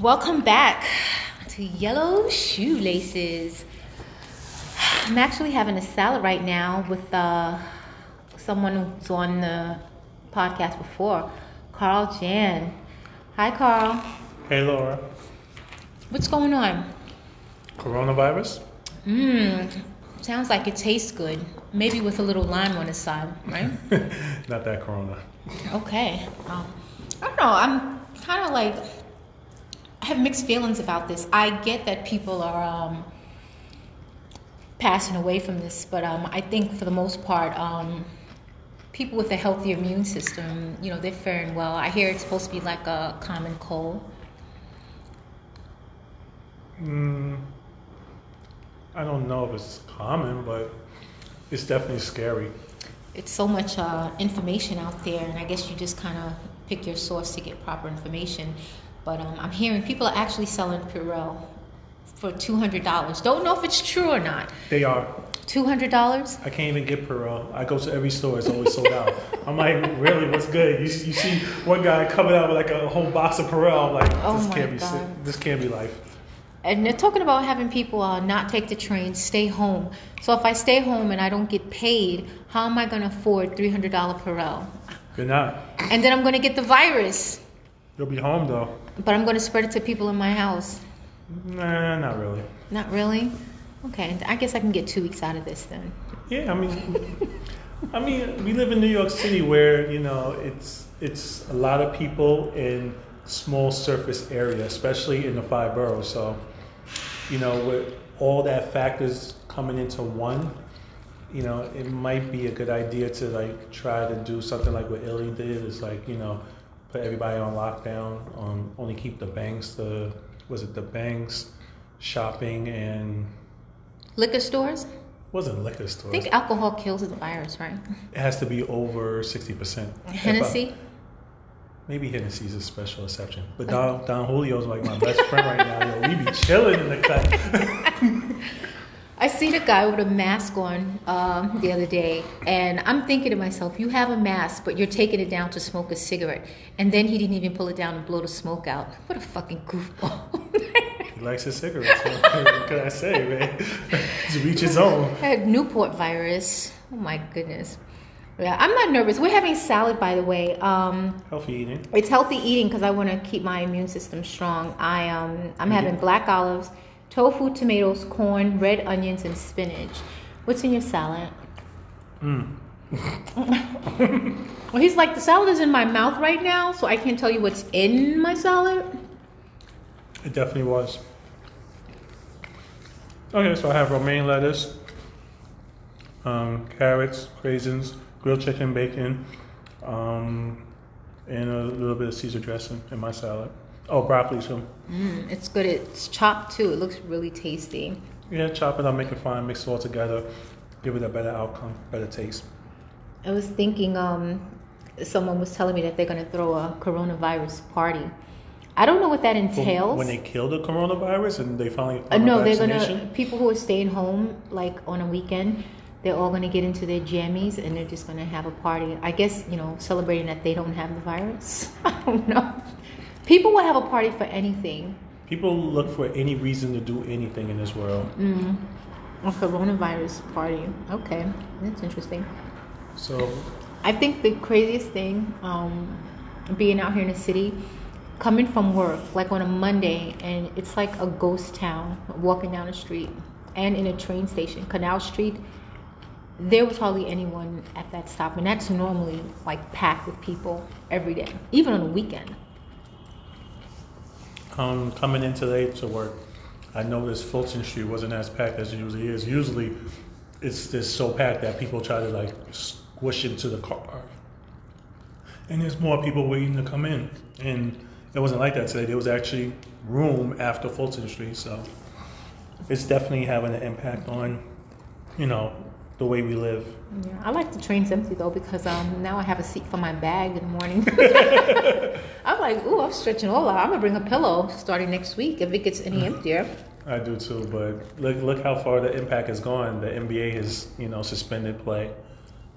Welcome back to Yellow Shoelaces. I'm actually having a salad right now with uh, someone who's on the podcast before, Carl Jan. Hi, Carl. Hey, Laura. What's going on? Coronavirus? Mmm, sounds like it tastes good. Maybe with a little lime on the side, right? Not that Corona. Okay. Um, I don't know. I'm kind of like have mixed feelings about this. I get that people are um, passing away from this, but um, I think for the most part, um, people with a healthy immune system, you know, they're faring well. I hear it's supposed to be like a common cold. Mm, I don't know if it's common, but it's definitely scary. It's so much uh, information out there, and I guess you just kind of pick your source to get proper information. But um, I'm hearing people are actually selling Purell for two hundred dollars. Don't know if it's true or not. They are. Two hundred dollars. I can't even get Purell. I go to every store; it's always sold out. I'm like, really? What's good? You, you see one guy coming out with like a whole box of Purell. I'm like, Oh this my can't be. God. This can't be life. And they're talking about having people uh, not take the train, stay home. So if I stay home and I don't get paid, how am I going to afford three hundred dollar Purell? You're not. And then I'm going to get the virus, You'll be home though. But I'm going to spread it to people in my house. Nah, not really. Not really. Okay, I guess I can get two weeks out of this then. Yeah, I mean, I mean, we live in New York City where you know it's it's a lot of people in small surface area, especially in the five boroughs. So, you know, with all that factors coming into one, you know, it might be a good idea to like try to do something like what Italy did. Is like you know, put everybody on lockdown, um, only keep the banks, the was it the banks, shopping and Liquor stores. wasn't liquor stores. I think alcohol kills the virus, right? It has to be over sixty percent. Hennessy. Maybe Hennessy's a special exception, but Don, Don Julio's like my best friend right now. Yo, we be chilling in the cut. I seen a guy with a mask on um, the other day, and I'm thinking to myself, you have a mask, but you're taking it down to smoke a cigarette. And then he didn't even pull it down and blow the smoke out. What a fucking goofball. he likes his cigarettes. what can I say, man? to reach his own. I had Newport virus. Oh my goodness. Yeah, I'm not nervous. We're having salad, by the way. Um, Healthy eating. it's healthy eating because I want to keep my immune system strong. I um, I'm having black olives, tofu, tomatoes, corn, red onions, and spinach. What's in your salad? Mm. Well, he's like the salad is in my mouth right now, so I can't tell you what's in my salad. It definitely was. Okay, so I have romaine lettuce, um, carrots, raisins, grilled chicken, bacon, um, and a little bit of Caesar dressing in my salad. Oh, broccoli too. Mm, it's good. It's chopped too. It looks really tasty. Yeah, chop it up, make it fine, mix it all together, give it a better outcome, better taste. I was thinking, um, someone was telling me that they're going to throw a coronavirus party. I don't know what that entails. When they kill the coronavirus and they finally Uh, no, they're gonna people who are staying home like on a weekend. They're all gonna get into their jammies and they're just gonna have a party. I guess you know, celebrating that they don't have the virus. I don't know. People will have a party for anything. people look for any reason to do anything in this world. Mm. A coronavirus party. Okay, that's interesting. So I think the craziest thing, um, being out here in the city, coming from work, like on a Monday, and it's like a ghost town, walking down the street, and in a train station, Canal Street, there was hardly anyone at that stop, and that's normally like packed with people every day, even on the weekend. Um, coming in today to work, I noticed Fulton Street wasn't as packed as it usually is. Usually, it's just so packed that people try to like squish into the car, and there's more people waiting to come in. And it wasn't like that today. There was actually room after Fulton Street, so it's definitely having an impact on, you know, the way we live. Yeah, I like the trains empty though because um, now I have a seat for my bag in the morning. I'm like, ooh, I'm stretching all out. I'm gonna bring a pillow starting next week if it gets any emptier. I do too, but look look how far the impact has gone. The NBA has you know suspended play.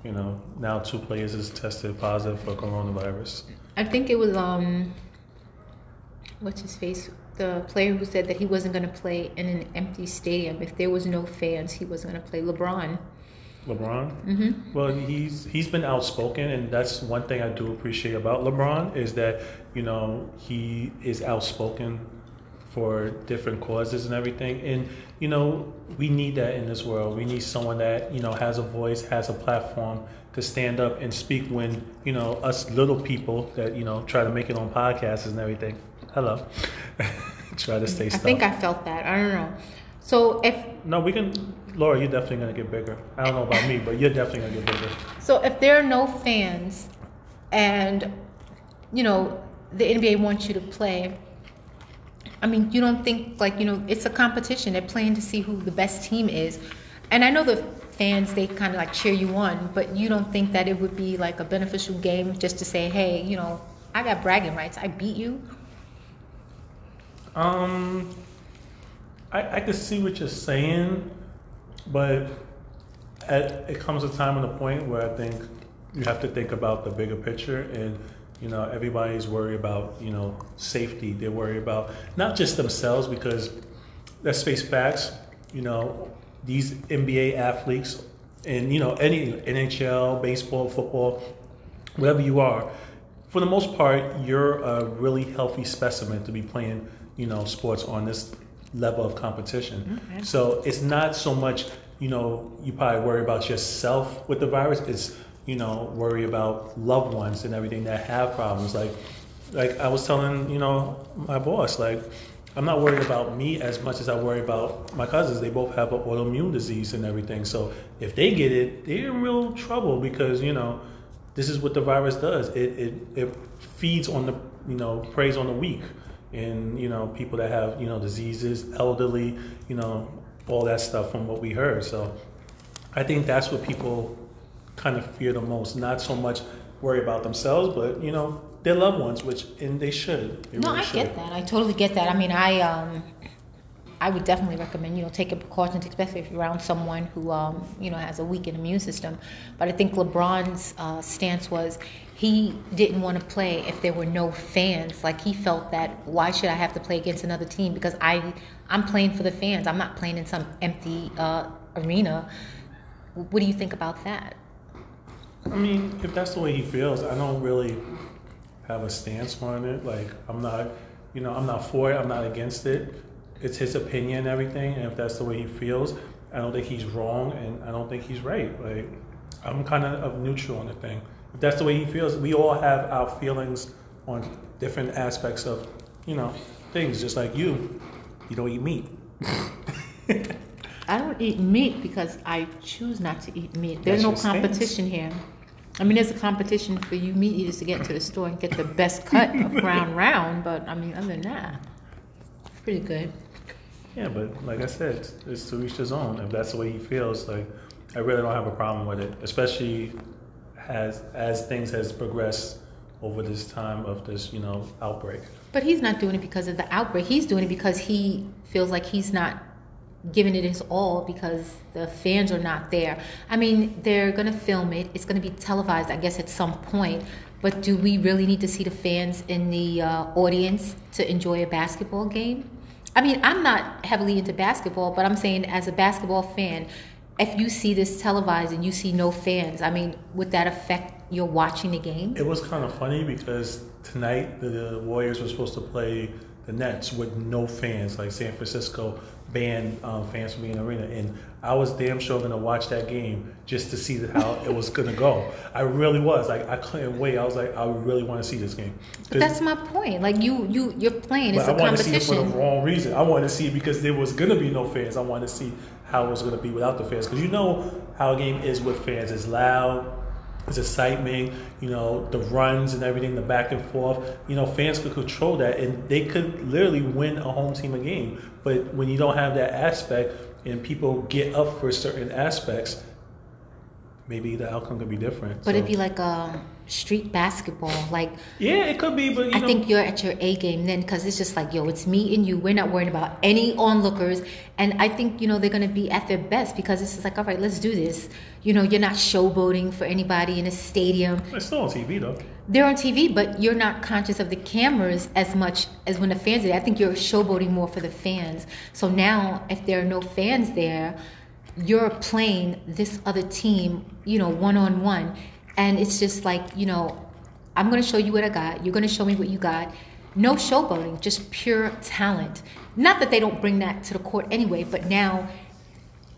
You know now two players is tested positive for coronavirus. I think it was um, what's his face? the player who said that he wasn't going to play in an empty stadium if there was no fans. He wasn't going to play. LeBron. LeBron. Mm-hmm. Well, he's he's been outspoken, and that's one thing I do appreciate about LeBron is that you know he is outspoken for different causes and everything. And you know we need that in this world. We need someone that you know has a voice, has a platform to stand up and speak when you know us little people that you know try to make it on podcasts and everything. Hello, try to stay. I think I felt that. I don't know. So if no, we can, Laura, you're definitely gonna get bigger. I don't know about me, but you're definitely gonna get bigger. So if there are no fans, and you know the NBA wants you to play, I mean, you don't think like you know it's a competition. They're playing to see who the best team is, and I know the fans they kind of like cheer you on, but you don't think that it would be like a beneficial game just to say, hey, you know, I got bragging rights. I beat you. Um, I, I can see what you're saying, but at, it comes a time and a point where I think you have to think about the bigger picture and you know everybody's worried about you know safety. They're worried about not just themselves because let's face facts you know these nba athletes and you know any nhl baseball football whatever you are for the most part you're a really healthy specimen to be playing you know sports on this level of competition. Okay. So it's not so much, you know, you probably worry about yourself with the virus. It's, you know, worry about loved ones and everything that have problems. Like, like I was telling, you know, my boss, like, I'm not worried about me as much as I worry about my cousins. They both have an autoimmune disease and everything. So if they get it, they're in real trouble because, you know, this is what the virus does. It, it, it feeds on the, you know, preys on the weak and you know people that have you know diseases, elderly, you know all that stuff from what we heard. So I think that's what people kind of fear the most. Not so much worry about themselves, but you know their loved ones, which and they should. They no, really I should. get that. I totally get that. I mean, I um, I would definitely recommend you know taking precautions, especially if you're around someone who um, you know has a weakened immune system. But I think LeBron's uh, stance was he didn't want to play if there were no fans. Like he felt that why should I have to play against another team because I I'm playing for the fans. I'm not playing in some empty uh, arena. What do you think about that? I mean, if that's the way he feels, I don't really have a stance on it. Like I'm not, you know, I'm not for it. I'm not against it. It's his opinion and everything, and if that's the way he feels, I don't think he's wrong, and I don't think he's right. Like I'm kind of neutral on the thing if that's the way he feels, we all have our feelings on different aspects of, you know, things. Just like you, you don't eat meat. I don't eat meat because I choose not to eat meat. There's That's no competition stance. here. I mean, there's a competition for you meat eaters to get into the store and get the best cut of brown round, but I mean, other than that, pretty good. Yeah, but like I said, it's, to each his own. If that's the way he feels, like I really don't have a problem with it, especially as as things has progressed over this time of this you know outbreak. But he's not doing it because of the outbreak. He's doing it because he feels like he's not giving it his all because the fans are not there. I mean, they're going to film it. It's going to be televised, I guess, at some point. But do we really need to see the fans in the uh, audience to enjoy a basketball game? I mean, I'm not heavily into basketball, but I'm saying as a basketball fan, if you see this televised and you see no fans, I mean, would that affect your watching the game? It was kind of funny because tonight the Warriors were supposed to play the Nets with no fans, like San Francisco banned um, fans from being in the arena, and I was damn sure gonna watch that game just to see how it was gonna go. I really was. Like I couldn't wait. I was like, I really want to see this game. But that's my point. Like you, you, you're playing. It's a I wanted to see it for the wrong reason. I wanted to see it because there was gonna be no fans. I wanted to see how it was going to be without the fans. Because you know how a game is with fans. It's loud, it's excitement, you know, the runs and everything, the back and forth. You know, fans could control that and they could literally win a home team a game. But when you don't have that aspect and people get up for certain aspects, maybe the outcome could be different. But so. it'd be like um, street basketball, like yeah, it could be. But I know. think you're at your A game then, because it's just like yo, it's me and you. We're not worrying about any onlookers, and I think you know they're gonna be at their best because it's just like all right, let's do this. You know, you're not showboating for anybody in a stadium. It's still on TV though. they're on TV, but you're not conscious of the cameras as much as when the fans are there. I think you're showboating more for the fans. So now, if there are no fans there, you're playing this other team, you know, one on one. And it's just like, you know, I'm going to show you what I got. You're going to show me what you got. No showboating, just pure talent. Not that they don't bring that to the court anyway, but now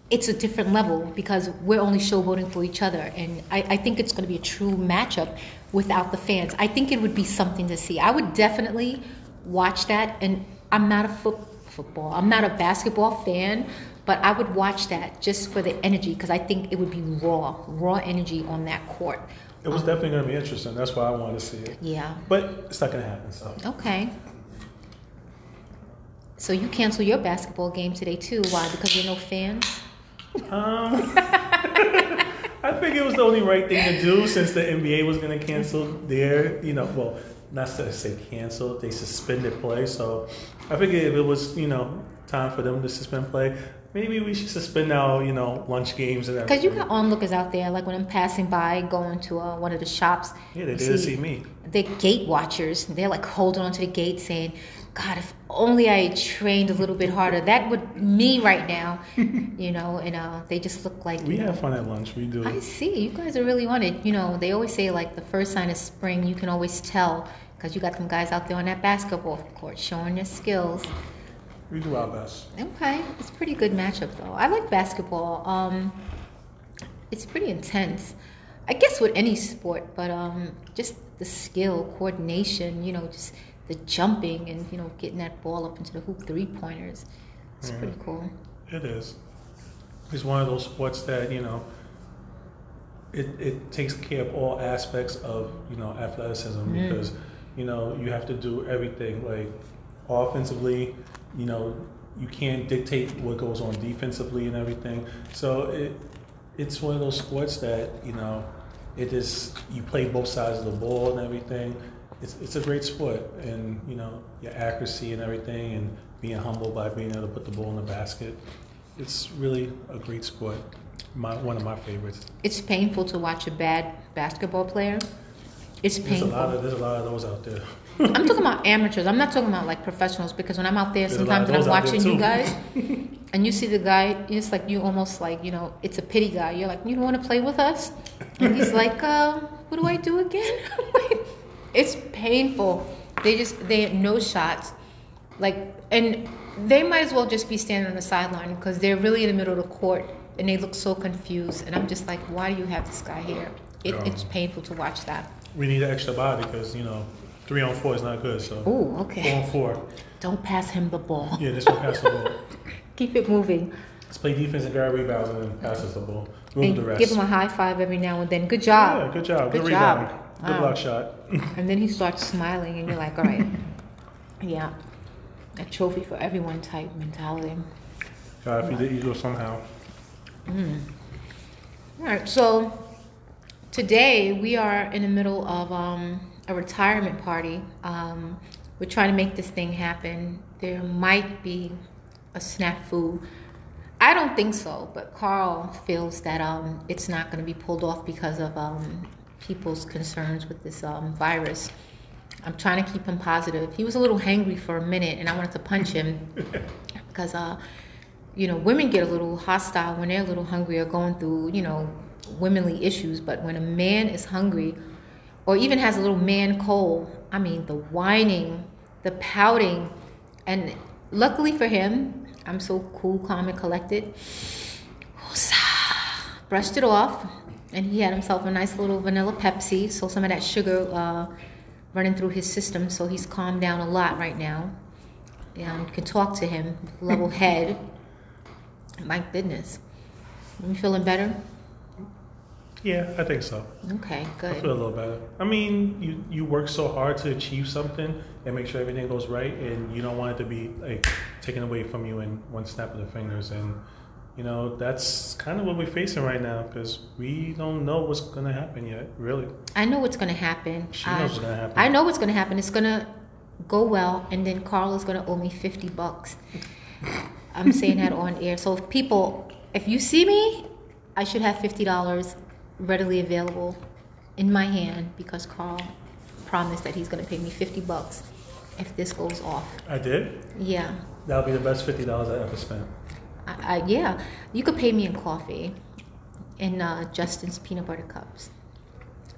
it's a different level because we're only showboating for each other. And I, I think it's going to be a true matchup without the fans. I think it would be something to see. I would definitely watch that. And I'm not a foot, football, I'm not a basketball fan, but I would watch that just for the energy because I think it would be raw, raw energy on that court. It was um, definitely going to be interesting. That's why I wanted to see it. Yeah. But it's not going to happen. So. Okay. So you cancel your basketball game today too? Why? Because are no fans. Um, I think it was the only right thing to do since the NBA was going to cancel their, you know, well, not to say cancel, they suspended play. So I figured if it was, you know, time for them to suspend play, maybe we should suspend our, you know, lunch games and everything. Because you got onlookers out there, like when I'm passing by, going to uh, one of the shops. Yeah, they did see, see me. The gate watchers, they're like holding onto the gate saying, God, if only I trained a little bit harder. That would me right now, you know. And uh, they just look like we have know, fun at lunch. We do. I see you guys are really on it. You know, they always say like the first sign of spring, you can always tell because you got some guys out there on that basketball court showing their skills. We do our best. Okay, it's a pretty good matchup though. I like basketball. Um, it's pretty intense. I guess with any sport, but um, just the skill, coordination. You know, just the jumping and you know getting that ball up into the hoop, three pointers. It's mm-hmm. pretty cool. It is. It's one of those sports that you know. It, it takes care of all aspects of you know athleticism mm. because you know you have to do everything like offensively you know you can't dictate what goes on defensively and everything so it it's one of those sports that you know it is you play both sides of the ball and everything it's, it's a great sport, and you know your accuracy and everything, and being humble by being able to put the ball in the basket. It's really a great sport. My, one of my favorites. It's painful to watch a bad basketball player. It's painful. There's a lot of, there's a lot of those out there. I'm talking about amateurs. I'm not talking about like professionals because when I'm out there, there's sometimes and I'm watching you guys, and you see the guy, it's like you almost like you know, it's a pity guy. You're like, you don't want to play with us, and he's like, uh, what do I do again? it's painful. They just they had no shots, like and they might as well just be standing on the sideline because they're really in the middle of the court and they look so confused. And I'm just like, why do you have this guy here? It, um, it's painful to watch that. We need an extra body because you know three on four is not good. So oh, okay. Four on four. Don't pass him the ball. Yeah, just don't pass the ball. Keep it moving. Let's play defense and grab rebounds and then pass us the ball. Move the rest. Give him a high five every now and then. Good job. Yeah, good job. Good, good job. rebound. Good block shot. and then he starts smiling, and you're like, all right, yeah, a trophy for everyone type mentality. Gotta feed the ego somehow. Mm. All right, so today we are in the middle of um, a retirement party. Um, we're trying to make this thing happen. There might be a snafu. I don't think so, but Carl feels that um, it's not going to be pulled off because of um, people's concerns with this um, virus. I'm trying to keep him positive. He was a little hangry for a minute, and I wanted to punch him because, uh, you know, women get a little hostile when they're a little hungry or going through, you know, womanly issues. But when a man is hungry, or even has a little man cold, I mean, the whining, the pouting, and luckily for him, I'm so cool, calm, and collected. Brushed it off, and he had himself a nice little vanilla Pepsi, so some of that sugar uh, running through his system. So he's calmed down a lot right now. And you can talk to him, level head. My goodness, you feeling better? Yeah, I think so. Okay, good. I feel a little better. I mean, you you work so hard to achieve something and make sure everything goes right, and you don't want it to be like taken away from you in one snap of the fingers. And you know, that's kind of what we're facing right now because we don't know what's going to happen yet, really. I know what's going to happen. She knows what's um, going to happen. I know what's going to happen. It's going to go well, and then Carl is going to owe me 50 bucks. I'm saying that on air. So, if people, if you see me, I should have $50 readily available in my hand because Carl promised that he's gonna pay me fifty bucks if this goes off. I did. Yeah, That would be the best fifty dollars I ever spent. I, I yeah. You could pay me in coffee, in uh, Justin's peanut butter cups.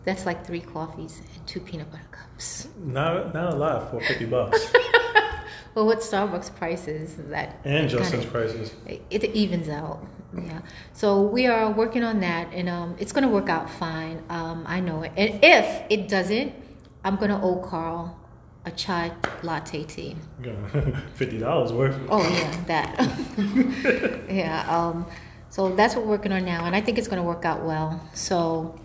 That's like three coffees and two peanut butter cups. Not not a lot for fifty bucks. Well, what Starbucks prices that and Justin's prices. it, it evens out. Yeah. So we are working on that, and um, it's going to work out fine. Um, I know it. And if it doesn't, I'm going to owe Carl a chai latte tea. Fifty dollars worth. Oh yeah, that. yeah. Um, so that's what we're working on now, and I think it's going to work out well. So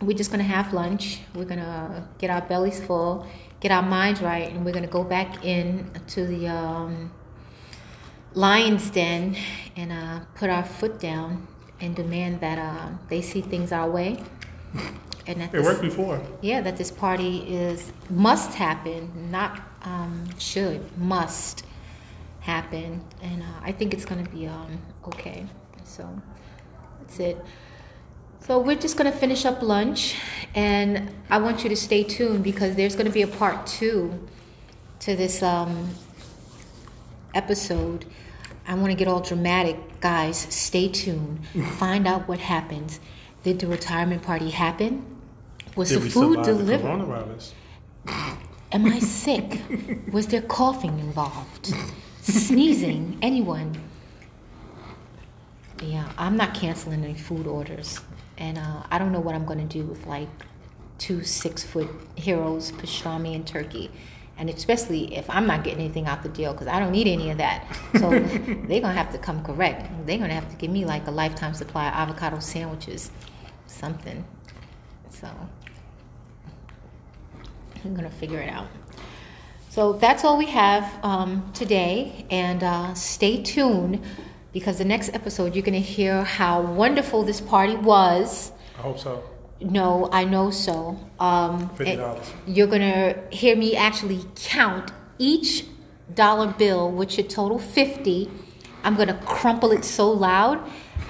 we're just going to have lunch. We're going to get our bellies full, get our minds right, and we're going to go back in to the um, lion's den and uh, put our foot down and demand that uh, they see things our way. And that It this- worked before. yeah, that this party is must happen, not um, should, must happen, and uh, I think it's gonna be um, okay. So that's it. So we're just gonna finish up lunch, and I want you to stay tuned because there's gonna be a part two to this um, episode. I want to get all dramatic, guys. Stay tuned. Find out what happens. Did the retirement party happen? Was Did the food the delivered? Am I sick? Was there coughing involved? Sneezing? Anyone? Yeah, I'm not canceling any food orders. And uh, I don't know what I'm going to do with like two six foot heroes, pastrami, and turkey. And especially if I'm not getting anything out the deal because I don't need any of that. So they're going to have to come correct. They're going to have to give me like a lifetime supply of avocado sandwiches, something. So I'm gonna figure it out. So that's all we have um, today, and uh, stay tuned because the next episode you're gonna hear how wonderful this party was. I hope so. No, I know so. Um, Fifty dollars. You're gonna hear me actually count each dollar bill, which should total fifty. I'm gonna crumple it so loud,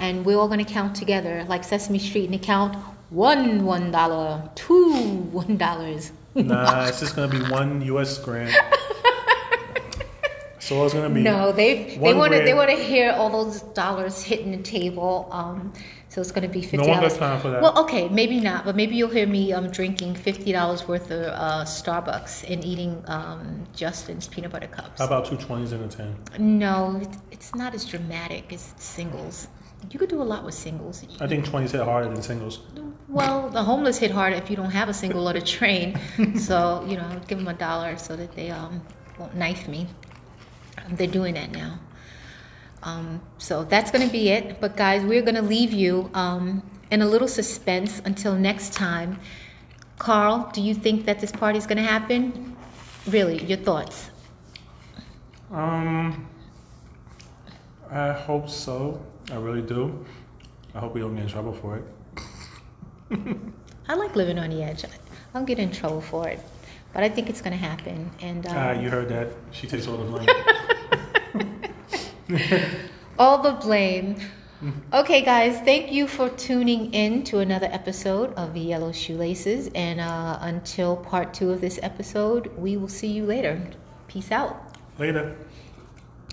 and we're all gonna count together like Sesame Street and count one one dollar, two one dollars. Nah, it's just gonna be one U.S. grant. so it's gonna be. No, they they want to they want to hear all those dollars hitting the table. Um, so it's going to be fifty No one got time for that. Well, okay, maybe not, but maybe you'll hear me um drinking fifty dollars worth of uh, Starbucks and eating um Justin's peanut butter cups. How about two twenties and a ten? No, it's not as dramatic as singles. You could do a lot with singles. I think twenties hit harder than singles. Well, the homeless hit harder if you don't have a single or a train. so you know, give them a dollar so that they um, won't knife me. They're doing that now. Um, so that's going to be it. But guys, we're going to leave you um, in a little suspense until next time. Carl, do you think that this party is going to happen? Really, your thoughts? Um, I hope so. I really do. I hope we don't get in trouble for it. I like living on the edge. I'll get in trouble for it, but I think it's going to happen. And um, Ah, you heard that? She takes all the blame. all the blame. Okay, guys, thank you for tuning in to another episode of the Yellow Shoelaces. And uh, until part two of this episode, we will see you later. Peace out. Later.